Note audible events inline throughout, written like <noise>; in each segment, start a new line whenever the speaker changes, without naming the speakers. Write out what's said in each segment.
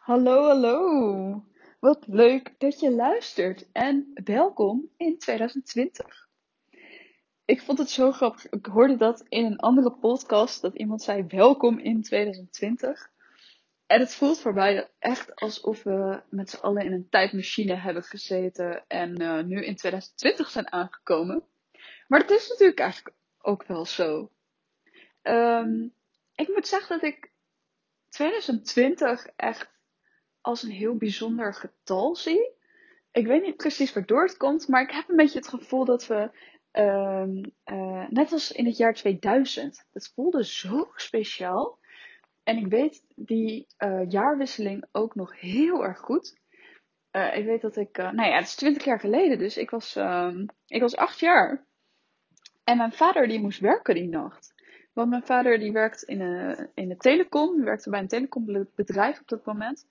Hallo, hallo. Wat leuk dat je luistert en welkom in 2020. Ik vond het zo grappig. Ik hoorde dat in een andere podcast dat iemand zei welkom in 2020. En het voelt voor mij echt alsof we met z'n allen in een tijdmachine hebben gezeten en uh, nu in 2020 zijn aangekomen. Maar dat is natuurlijk eigenlijk ook wel zo. Um, ik moet zeggen dat ik 2020 echt als een heel bijzonder getal zie. Ik weet niet precies waardoor het komt, maar ik heb een beetje het gevoel dat we, uh, uh, net als in het jaar 2000, het voelde zo speciaal. En ik weet die uh, jaarwisseling ook nog heel erg goed. Uh, ik weet dat ik, nou ja, het is twintig jaar geleden, dus ik was, uh, ik was acht jaar. En mijn vader die moest werken die nacht. Want mijn vader die werkt in, een, in de telecom, werkte bij een telecombedrijf op dat moment.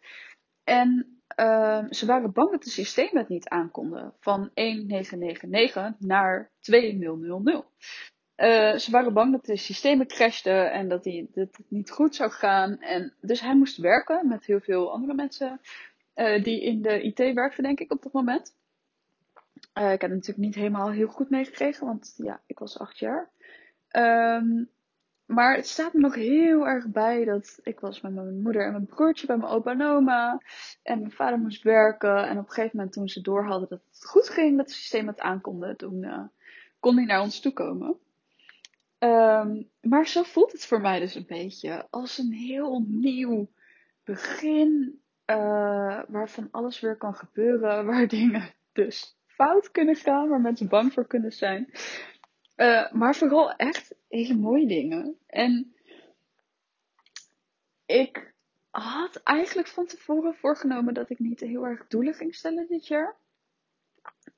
En uh, ze waren bang dat de systemen het niet aankonden. Van 1999 naar 2000. Uh, ze waren bang dat de systemen crashten en dat, die, dat het niet goed zou gaan. En dus hij moest werken met heel veel andere mensen uh, die in de IT werkten, denk ik, op dat moment. Uh, ik heb het natuurlijk niet helemaal heel goed meegekregen, want ja, ik was acht jaar. Um, maar het staat me nog heel erg bij dat ik was met mijn moeder en mijn broertje bij mijn opa en oma. En mijn vader moest werken. En op een gegeven moment toen ze door hadden dat het goed ging, dat het systeem het aankonde, toen uh, kon hij naar ons toe komen. Um, maar zo voelt het voor mij dus een beetje als een heel nieuw begin. Uh, waarvan alles weer kan gebeuren. <laughs> Waar dingen dus fout kunnen gaan, waar mensen bang voor kunnen zijn. Uh, maar vooral echt hele mooie dingen. En ik had eigenlijk van tevoren voorgenomen dat ik niet heel erg doelen ging stellen dit jaar.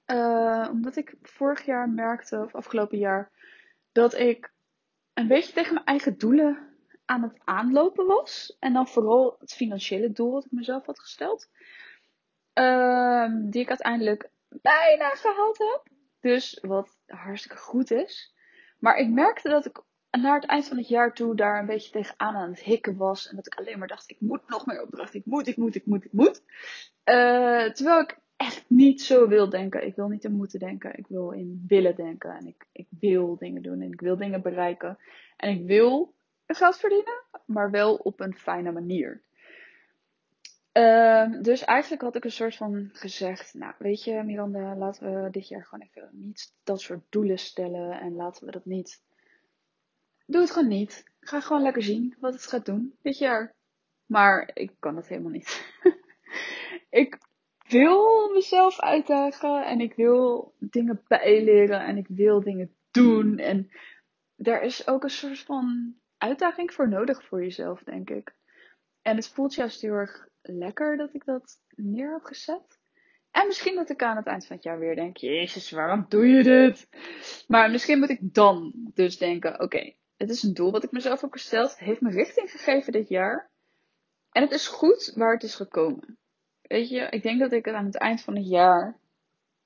Uh, omdat ik vorig jaar merkte, of afgelopen jaar, dat ik een beetje tegen mijn eigen doelen aan het aanlopen was. En dan vooral het financiële doel dat ik mezelf had gesteld. Uh, die ik uiteindelijk bijna gehaald heb. Dus wat hartstikke goed is. Maar ik merkte dat ik naar het eind van het jaar toe daar een beetje tegenaan aan het hikken was. En dat ik alleen maar dacht, ik moet nog meer opdrachten. Ik moet, ik moet, ik moet, ik moet. Uh, terwijl ik echt niet zo wil denken. Ik wil niet in moeten denken. Ik wil in willen denken. En ik, ik wil dingen doen. En ik wil dingen bereiken. En ik wil geld verdienen. Maar wel op een fijne manier. Uh, dus eigenlijk had ik een soort van gezegd, nou weet je Miranda, laten we dit jaar gewoon even niet dat soort doelen stellen en laten we dat niet. Doe het gewoon niet. Ga gewoon lekker zien wat het gaat doen dit jaar. Maar ik kan het helemaal niet. <laughs> ik wil mezelf uitdagen en ik wil dingen bijleren en ik wil dingen doen. En daar is ook een soort van uitdaging voor nodig voor jezelf, denk ik. En het voelt juist heel erg lekker dat ik dat neer heb gezet. En misschien dat ik aan het eind van het jaar weer denk: Jezus, waarom doe je dit? Maar misschien moet ik dan dus denken: Oké, het is een doel wat ik mezelf heb gesteld. Het heeft me richting gegeven dit jaar. En het is goed waar het is gekomen. Weet je, ik denk dat ik het aan het eind van het jaar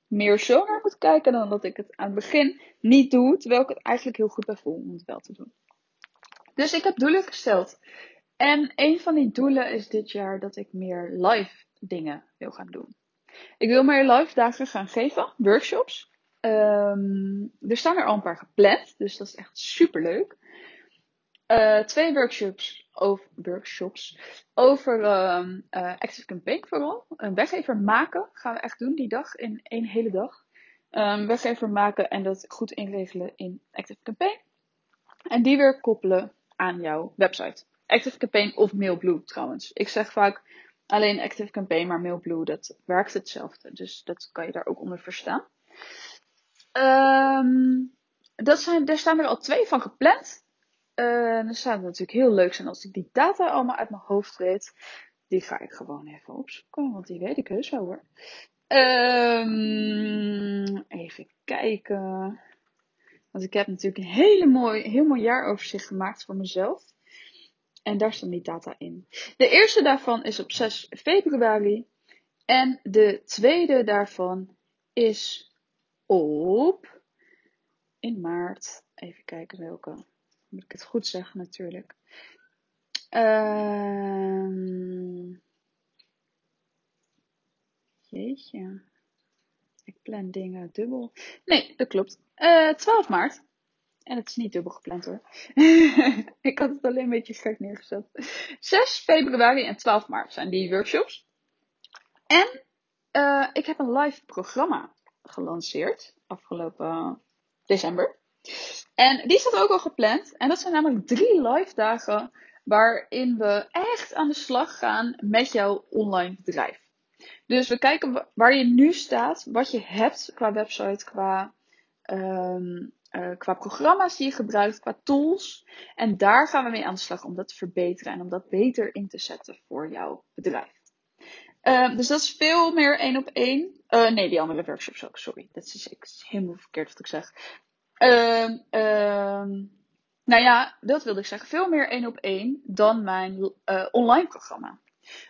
meer zo naar moet kijken dan dat ik het aan het begin niet doe, terwijl ik het eigenlijk heel goed bij voel om het wel te doen. Dus ik heb doelen gesteld. En een van die doelen is dit jaar dat ik meer live dingen wil gaan doen. Ik wil meer live dagen gaan geven, workshops. Um, er staan er al een paar gepland, dus dat is echt super leuk. Uh, twee workshops over, workshops over uh, uh, Active Campaign vooral. Een weggever maken gaan we echt doen die dag in één hele dag. Um, weggever maken en dat goed inregelen in Active Campaign. En die weer koppelen aan jouw website. Active Campaign of Mailblue trouwens. Ik zeg vaak alleen Active Campaign, maar Mailblue, dat werkt hetzelfde. Dus dat kan je daar ook onder verstaan. Um, dat zijn, daar staan er al twee van gepland. Uh, dan zou het natuurlijk heel leuk zijn als ik die data allemaal uit mijn hoofd weet. Die ga ik gewoon even opzoeken, want die weet ik heus wel hoor. Um, even kijken. Want ik heb natuurlijk een hele mooi, heel mooi jaaroverzicht gemaakt voor mezelf. En daar staan die data in. De eerste daarvan is op 6 februari. En de tweede daarvan is op in maart. Even kijken welke. Moet ik het goed zeggen natuurlijk. Um, jeetje. Ik plan dingen dubbel. Nee, dat klopt. Uh, 12 maart. En het is niet dubbel gepland hoor. <laughs> ik had het alleen een beetje gek neergezet. 6 februari en 12 maart zijn die workshops. En uh, ik heb een live programma gelanceerd afgelopen december. En die staat ook al gepland. En dat zijn namelijk drie live dagen waarin we echt aan de slag gaan met jouw online bedrijf. Dus we kijken waar je nu staat, wat je hebt qua website, qua, um, uh, qua programma's die je gebruikt, qua tools. En daar gaan we mee aan de slag om dat te verbeteren en om dat beter in te zetten voor jouw bedrijf. Uh, dus dat is veel meer één op één. Uh, nee, die andere workshops ook, sorry. Dat is, ik, helemaal verkeerd wat ik zeg. Uh, nou ja, dat wilde ik zeggen. Veel meer één op één dan mijn uh, online programma.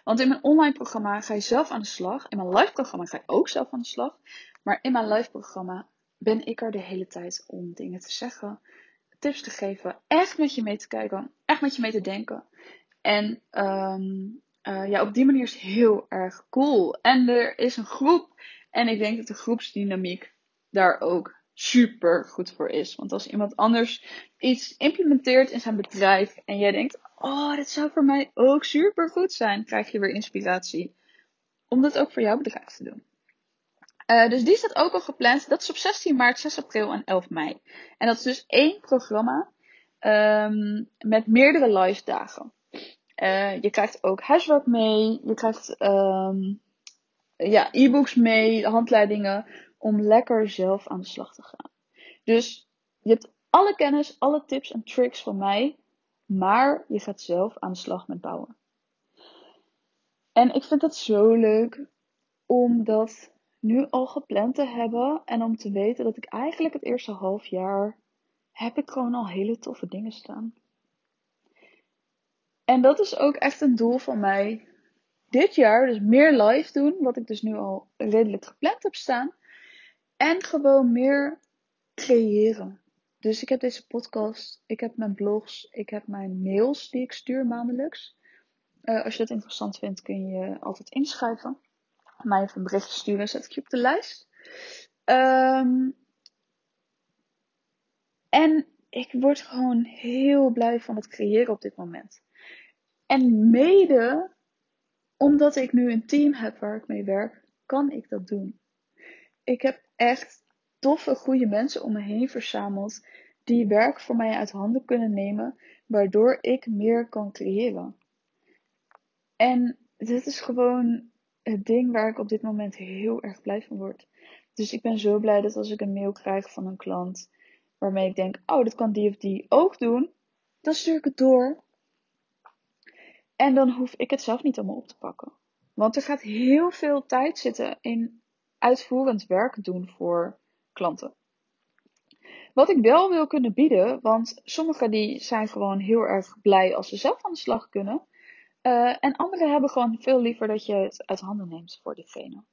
Want in mijn online programma ga je zelf aan de slag. In mijn live programma ga je ook zelf aan de slag. Maar in mijn live programma ben ik er de hele tijd om dingen te zeggen, tips te geven, echt met je mee te kijken, echt met je mee te denken. En um, uh, ja, op die manier is het heel erg cool. En er is een groep. En ik denk dat de groepsdynamiek daar ook super goed voor is. Want als iemand anders iets implementeert in zijn bedrijf en jij denkt, oh, dit zou voor mij ook super goed zijn, krijg je weer inspiratie om dat ook voor jouw bedrijf te doen. Uh, dus die staat ook al gepland. Dat is op 16 maart, 6 april en 11 mei. En dat is dus één programma um, met meerdere live dagen. Uh, je krijgt ook huiswerk mee. Je krijgt um, ja, e-books mee, handleidingen om lekker zelf aan de slag te gaan. Dus je hebt alle kennis, alle tips en tricks van mij, maar je gaat zelf aan de slag met bouwen. En ik vind dat zo leuk om dat nu al gepland te hebben en om te weten dat ik eigenlijk het eerste half jaar heb ik gewoon al hele toffe dingen staan. En dat is ook echt een doel van mij dit jaar. Dus meer live doen, wat ik dus nu al redelijk gepland heb staan. En gewoon meer creëren. Dus ik heb deze podcast, ik heb mijn blogs, ik heb mijn mails die ik stuur maandelijks. Uh, als je dat interessant vindt, kun je altijd inschrijven. Mij even een berichtje sturen, zet ik je op de lijst. Um, en ik word gewoon heel blij van het creëren op dit moment. En mede omdat ik nu een team heb waar ik mee werk, kan ik dat doen. Ik heb echt toffe, goede mensen om me heen verzameld die werk voor mij uit handen kunnen nemen, waardoor ik meer kan creëren. En dit is gewoon het ding waar ik op dit moment heel erg blij van word. Dus ik ben zo blij dat als ik een mail krijg van een klant waarmee ik denk, oh, dat kan die of die ook doen, dan stuur ik het door en dan hoef ik het zelf niet allemaal op te pakken. Want er gaat heel veel tijd zitten in uitvoerend werk doen voor klanten. Wat ik wel wil kunnen bieden, want sommigen die zijn gewoon heel erg blij als ze zelf aan de slag kunnen. Uh, en anderen hebben gewoon veel liever dat je het uit handen neemt voor diegene.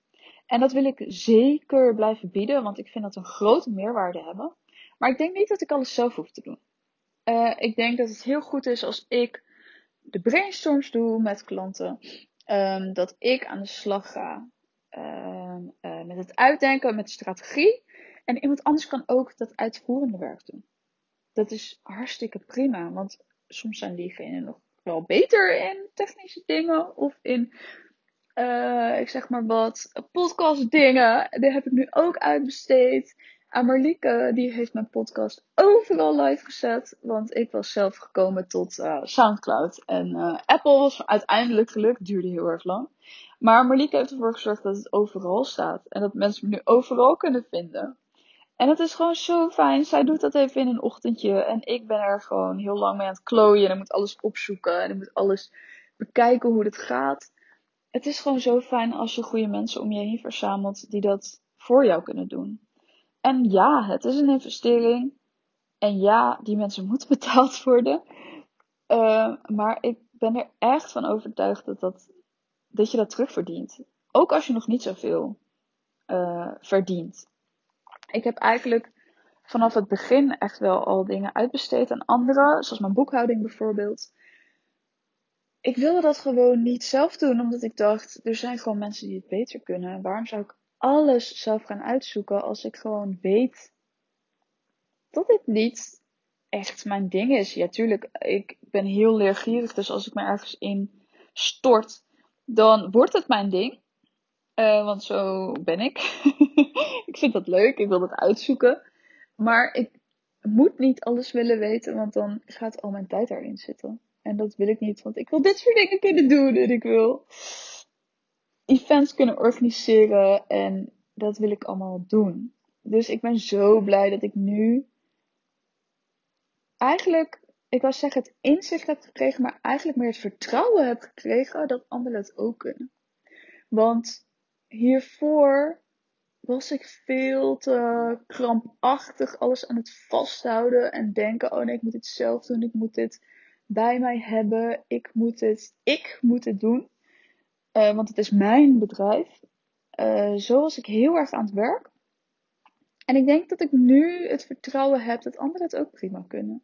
En dat wil ik zeker blijven bieden, want ik vind dat een grote meerwaarde hebben. Maar ik denk niet dat ik alles zelf hoef te doen. Uh, ik denk dat het heel goed is als ik de brainstorms doe met klanten. Um, dat ik aan de slag ga um, uh, met het uitdenken, met strategie. En iemand anders kan ook dat uitvoerende werk doen. Dat is hartstikke prima, want soms zijn diegenen nog wel beter in technische dingen of in, uh, ik zeg maar wat, podcast dingen. Die heb ik nu ook uitbesteed. En Marlieke, die heeft mijn podcast overal live gezet. Want ik was zelf gekomen tot uh, Soundcloud. En uh, Apple was uiteindelijk gelukt. Duurde heel erg lang. Maar Marlieke heeft ervoor gezorgd dat het overal staat. En dat mensen me nu overal kunnen vinden. En het is gewoon zo fijn. Zij doet dat even in een ochtendje. En ik ben er gewoon heel lang mee aan het klooien. En ik moet alles opzoeken. En ik moet alles bekijken hoe het gaat. Het is gewoon zo fijn als je goede mensen om je heen verzamelt die dat voor jou kunnen doen. En ja, het is een investering. En ja, die mensen moeten <laughs> betaald worden. Uh, maar ik ben er echt van overtuigd dat, dat, dat je dat terugverdient. Ook als je nog niet zoveel uh, verdient. Ik heb eigenlijk vanaf het begin echt wel al dingen uitbesteed aan anderen, zoals mijn boekhouding bijvoorbeeld. ik wilde dat gewoon niet zelf doen, omdat ik dacht, er zijn gewoon mensen die het beter kunnen. Waarom zou ik alles zelf gaan uitzoeken als ik gewoon weet dat dit niet echt mijn ding is? Ja, tuurlijk, ik ben heel leergierig, dus als ik me ergens in stort, dan wordt het mijn ding. Uh, want zo ben ik. <laughs> ik vind dat leuk, ik wil dat uitzoeken. Maar ik moet niet alles willen weten, want dan gaat al mijn tijd daarin zitten. En dat wil ik niet, want ik wil dit soort dingen kunnen doen. En ik wil events kunnen organiseren. En dat wil ik allemaal doen. Dus ik ben zo blij dat ik nu eigenlijk, ik wil zeggen, het inzicht heb gekregen, maar eigenlijk meer het vertrouwen heb gekregen dat anderen het ook kunnen. Want hiervoor was ik veel te krampachtig alles aan het vasthouden en denken: oh nee, ik moet dit zelf doen, ik moet dit bij mij hebben. Ik moet het, ik moet het doen. Uh, want het is mijn bedrijf. Uh, zo was ik heel erg aan het werk. En ik denk dat ik nu het vertrouwen heb dat anderen het ook prima kunnen.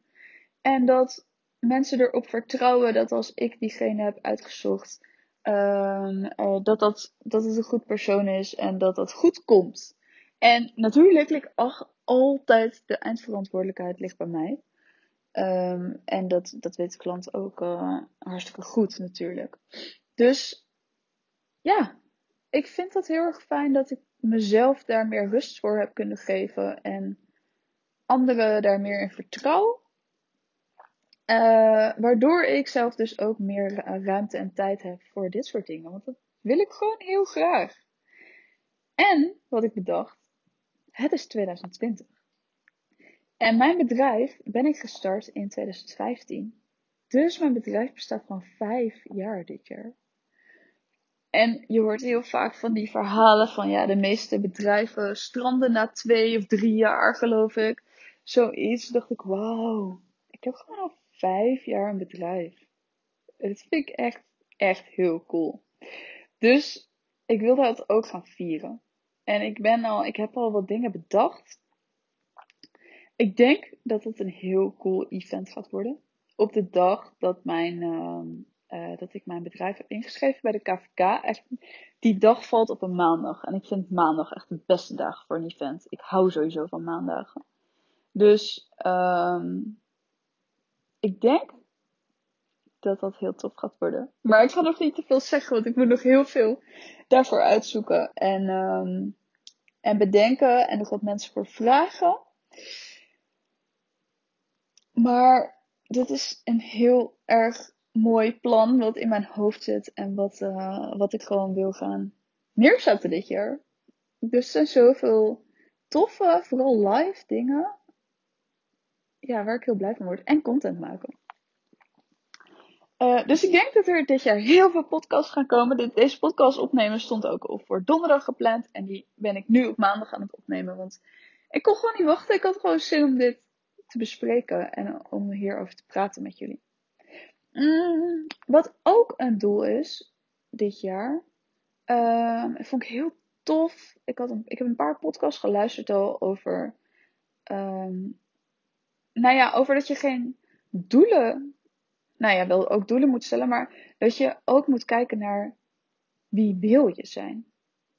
En dat mensen erop vertrouwen dat als ik diegene heb uitgezocht, dat, dat, dat het een goed persoon is en dat dat goed komt. En natuurlijk ligt altijd de eindverantwoordelijkheid ligt bij mij. Um, en dat, dat weet de klant ook uh, hartstikke goed natuurlijk. Dus ja, ik vind dat heel erg fijn dat ik mezelf daar meer rust voor heb kunnen geven en anderen daar meer in vertrouw. Uh, waardoor ik zelf dus ook meer ruimte en tijd heb voor dit soort dingen. Want dat wil ik gewoon heel graag. En wat ik bedacht, het is 2020. En mijn bedrijf ben ik gestart in 2015. Dus mijn bedrijf bestaat van vijf jaar dit jaar. En je hoort heel vaak van die verhalen van ja, de meeste bedrijven stranden na twee of drie jaar, geloof ik. Zoiets. dacht ik, wauw, ik heb gewoon al vijf jaar een bedrijf. Dat vind ik echt, echt heel cool. Dus ik wil dat ook gaan vieren. En ik ben al, ik heb al wat dingen bedacht. Ik denk dat het een heel cool event gaat worden. Op de dag dat, mijn, uh, dat ik mijn bedrijf heb ingeschreven bij de KVK. Die dag valt op een maandag. En ik vind maandag echt de beste dag voor een event. Ik hou sowieso van maandagen. Dus um, ik denk dat dat heel tof gaat worden. Maar ik ga nog niet te veel zeggen, want ik moet nog heel veel daarvoor uitzoeken. En, um, en bedenken en nog wat mensen voor vragen. Maar dit is een heel erg mooi plan wat in mijn hoofd zit en wat, uh, wat ik gewoon wil gaan neerzetten dit jaar. Dus er zijn zoveel toffe, vooral live dingen. Ja, waar ik heel blij van word. En content maken. Uh, dus ik denk dat er dit jaar heel veel podcasts gaan komen. deze podcast opnemen stond ook al voor donderdag gepland. En die ben ik nu op maandag aan het opnemen. Want ik kon gewoon niet wachten. Ik had gewoon zin om dit te bespreken en om hierover te praten met jullie. Mm, wat ook een doel is dit jaar, uh, vond ik heel tof. Ik, had een, ik heb een paar podcasts geluisterd al over, um, nou ja, over dat je geen doelen, nou ja, wel ook doelen moet stellen, maar dat je ook moet kijken naar wie wil je zijn.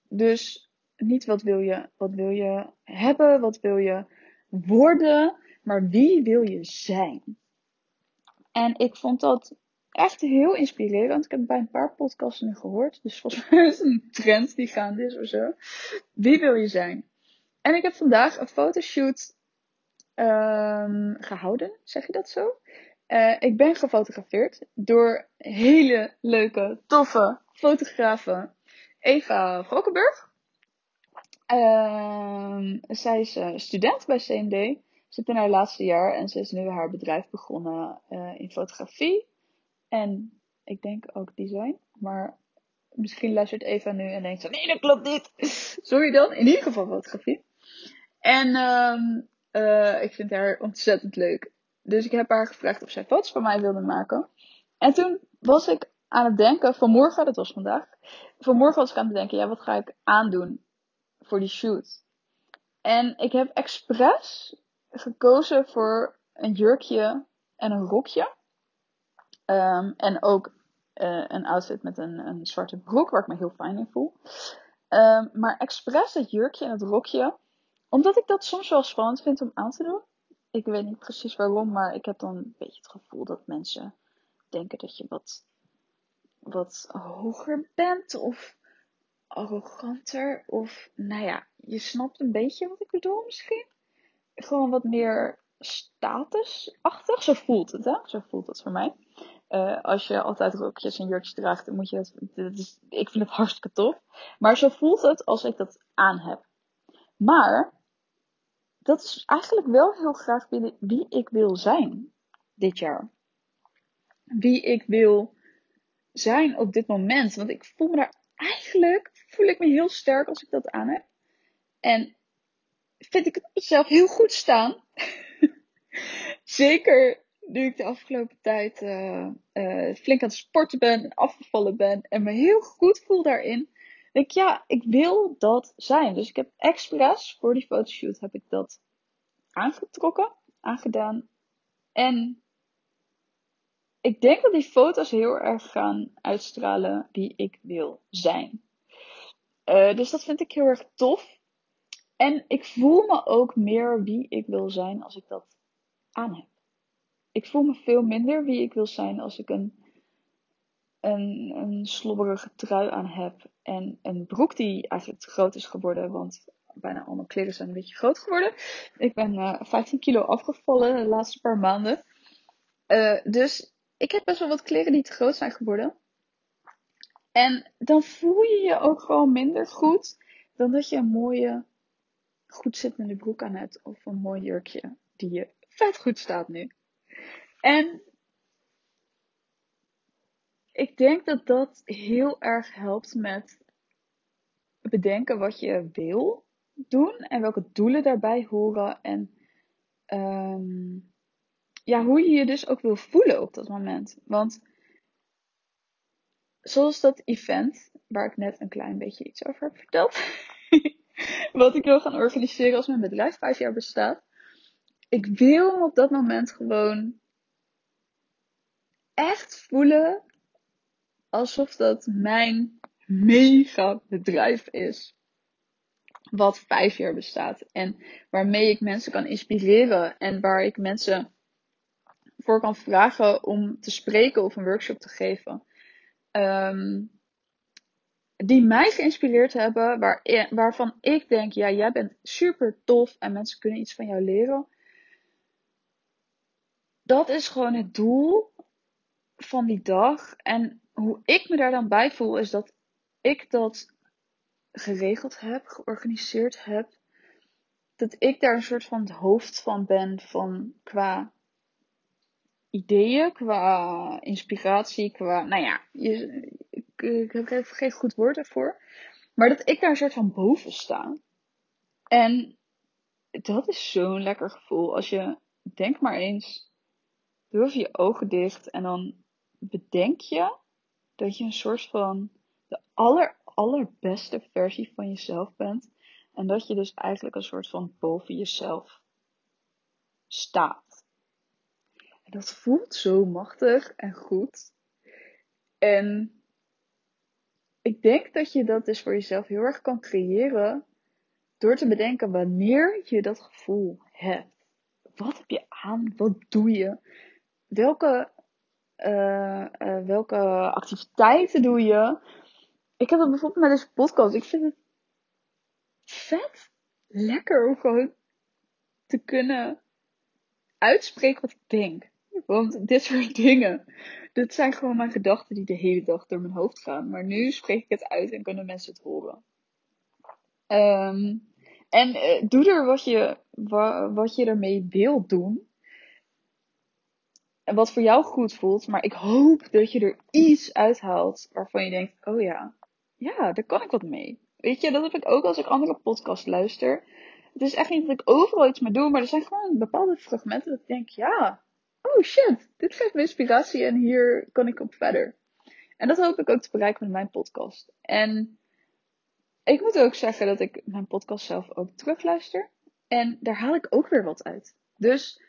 Dus niet wat wil je, wat wil je hebben, wat wil je worden, maar wie wil je zijn? En ik vond dat echt heel inspirerend. Ik heb bij een paar podcasts nu gehoord. Dus volgens mij is het een trend die gaande is of zo. Wie wil je zijn? En ik heb vandaag een fotoshoot um, gehouden. Zeg je dat zo? Uh, ik ben gefotografeerd door hele leuke, toffe fotografen. Eva Valkenburg. Uh, zij is uh, student bij CMD zit in haar laatste jaar en ze is nu haar bedrijf begonnen uh, in fotografie. En ik denk ook design. Maar misschien luistert Eva nu en denkt nee dat klopt niet. <laughs> Sorry dan, in ieder geval fotografie. En um, uh, ik vind haar ontzettend leuk. Dus ik heb haar gevraagd of zij foto's van mij wilde maken. En toen was ik aan het denken, vanmorgen, dat was vandaag. Vanmorgen was ik aan het denken, ja wat ga ik aandoen voor die shoot? En ik heb expres gekozen voor een jurkje en een rokje. Um, en ook eh, een outfit met een, een zwarte broek, waar ik me heel fijn in voel. Ehm, maar expres het jurkje en het rokje, omdat ik dat soms wel spannend vind om aan te doen. Ik weet niet precies waarom, maar ik heb dan een beetje het gevoel dat mensen denken dat je wat, wat hoger bent of arroganter. Of nou ja, je snapt een beetje wat ik bedoel misschien. Gewoon wat meer statusachtig. Zo voelt het, hè? Zo voelt het voor mij. Uh, als je altijd rokjes en jurkjes draagt, dan moet je het. is, ik vind het hartstikke tof. Maar zo voelt het als ik dat aan heb. Maar dat is eigenlijk wel heel graag wie, ik wil zijn dit jaar. Wie ik wil zijn op dit moment. Want ik voel me daar eigenlijk voel ik me heel sterk als ik dat aan heb. En vind ik het zelf heel goed staan. <laughs> Zeker nu ik de afgelopen tijd uh, uh, flink aan het sporten ben en afgevallen ben en me heel goed voel daarin. Ik, ja, ik wil dat zijn. Dus ik heb expres voor die fotoshoot heb ik dat aangetrokken, aangedaan. En ik denk dat die foto's heel erg gaan uitstralen wie ik wil zijn. Uh, dus dat vind ik heel erg tof. En ik voel me ook meer wie ik wil zijn als ik dat aan heb. Ik voel me veel minder wie ik wil zijn als ik een, een, een slobberige trui aan heb. En een broek die eigenlijk te groot is geworden. Want bijna al mijn kleren zijn een beetje groot geworden. Ik ben uh, eh, 15 kilo afgevallen de laatste paar maanden. Uh, dus ik heb best wel wat kleren die te groot zijn geworden. En dan voel je je ook gewoon minder goed dan dat je een mooie, goed zittende broek aan hebt. Of een mooi jurkje die je vet goed staat nu. En ik denk dat dat heel erg helpt met bedenken wat je wil doen en welke doelen daarbij horen. En um, ja, hoe je je dus ook wil voelen op dat moment. Want zoals dat event, waar ik net een klein beetje iets over heb verteld. <laughs> wat ik wil gaan organiseren als mijn bedrijf vijf jaar bestaat. Ik wil op dat moment gewoon echt voelen alsof dat mijn mega bedrijf is. Wat vijf jaar bestaat. En waarmee ik mensen kan inspireren. En waar ik mensen voor kan vragen om te spreken of een workshop te geven. Um, die mij geïnspireerd hebben, waar, waarvan ik denk, ja, jij bent super tof en mensen kunnen iets van jou leren. Dat is gewoon het doel van die dag. En hoe ik me daar dan bij voel, is dat ik dat geregeld heb, georganiseerd heb. Dat ik daar een soort van het hoofd van ben van qua ideeën, qua inspiratie, qua, nou ja, je, ik, heb even geen goed woord ervoor. Maar dat ik daar een soort van boven sta. En dat is zo'n lekker gevoel. Als je, denk maar eens, even je ogen dicht en dan bedenk je dat je een soort van de aller, allerbeste versie van jezelf bent. En dat je dus eigenlijk een soort van boven jezelf staat. En dat voelt zo machtig en goed. En ik denk dat je dat dus voor jezelf heel erg kan creëren door te bedenken wanneer je dat gevoel hebt. Wat heb je aan? Wat doe je? Welke uh, uh, welke activiteiten doe je? Ik heb dat bijvoorbeeld met deze podcast. Ik vind het vet lekker om gewoon te kunnen uitspreken wat ik denk. Want dit soort dingen, dit zijn gewoon mijn gedachten die de hele dag door mijn hoofd gaan. Maar nu spreek ik het uit en kunnen mensen het horen. Um, en uh, doe er wat je, wa, wat je ermee wilt doen wat voor jou goed voelt. Maar ik hoop dat je er iets uithaalt waarvan je denkt: oh ja, ja, daar kan ik wat mee. Weet je, dat heb ik ook als ik andere podcasts luister. Het is echt niet dat ik overal iets mee doe, maar er zijn gewoon bepaalde fragmenten dat ik denk: ja, oh shit, dit geeft me inspiratie en hier kan ik op verder. En dat hoop ik ook te bereiken met mijn podcast. En ik moet ook zeggen dat ik mijn podcast zelf ook terugluister. En daar haal ik ook weer wat uit. Dus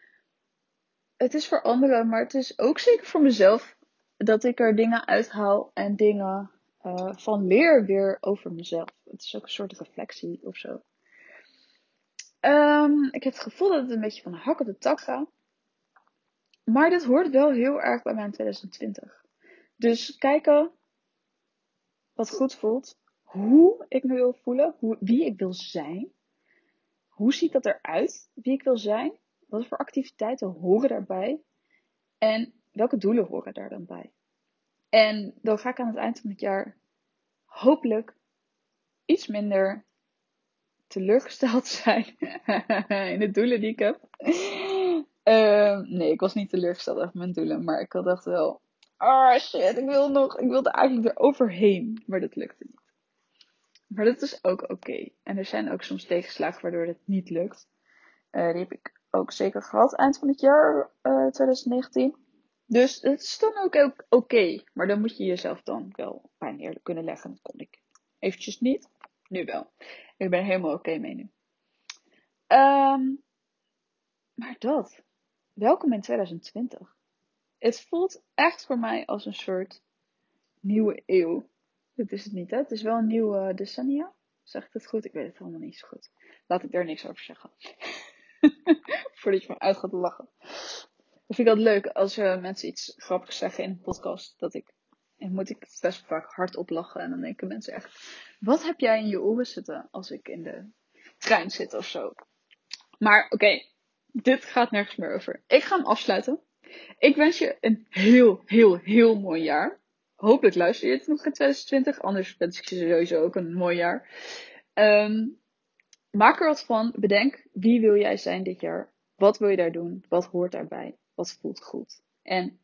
het is voor anderen, maar het is ook zeker voor mezelf dat ik er dingen uithaal en dingen uh, van leer weer over mezelf. Het is ook een soort reflectie of zo. Um, ik heb het gevoel dat het een beetje van hak op de tak gaat. Maar dit hoort wel heel erg bij mij in 2020. Dus kijken wat goed voelt. Hoe ik me wil voelen. Hoe, wie ik wil zijn. Hoe ziet dat eruit? Wie ik wil zijn. Wat voor activiteiten horen daarbij? En welke doelen horen daar dan bij? En dan ga ik aan het eind van het jaar hopelijk iets minder teleurgesteld <laughs> zijn in de doelen die ik heb. Uh, nee, ik was niet teleurgesteld over mijn doelen, maar ik had dacht wel, oh shit, ik wil nog, ik wilde eigenlijk er overheen, maar dat lukte niet. Maar dat is ook oké. En er zijn ook soms tegenslagen waardoor het niet lukt. Uh, die heb ik ook zeker gehad eind van het jaar uh, eh, 2019. Dus het is dan ook oké. Maar dan moet je jezelf dan wel pijn eerlijk kunnen leggen. Dat kon ik eventjes niet. Nu wel. Ik ben helemaal oké mee nu. Um, maar dat. Welkom in 2020. Het voelt echt voor mij als een soort nieuwe eeuw. Dat is het niet, hè? Het is wel een nieuwe decennia. Zeg ik het goed? Ik weet het helemaal niet zo goed. Laat ik daar niks over zeggen. <laughs> Voordat je me uit gaat lachen. Ik vind ik altijd leuk als uh, mensen iets grappigs zeggen in een podcast. Dat ik, en moet ik best vaak hard lachen. En dan denken mensen echt, wat heb jij in je oren zitten als ik in de trein zit of zo. Maar oké, dit gaat nergens meer over. Ik ga hem afsluiten. Ik wens je een heel, heel, heel mooi jaar. Hopelijk luister je het nog in 2020. Anders wens ik je sowieso ook een mooi jaar. Um, maak er wat van. Bedenk wie wil jij zijn dit jaar. Wat wil je daar doen? Wat hoort daarbij? Wat voelt goed? En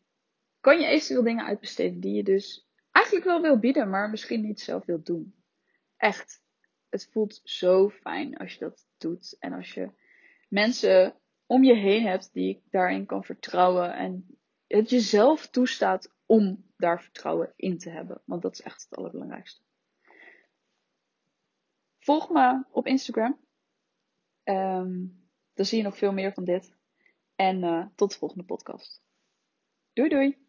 kan je eventueel dingen uitbesteden die je dus eigenlijk wel wil bieden, maar misschien niet zelf wilt doen? Echt. Het voelt zo fijn als je dat doet. En als je mensen om je heen hebt die ik daarin kan vertrouwen. En het jezelf toestaat om daar vertrouwen in te hebben. Want dat is echt het allerbelangrijkste. Volg me op Instagram. Um, dan zie je nog veel meer van dit. En uh, tot de volgende podcast. Doei doei!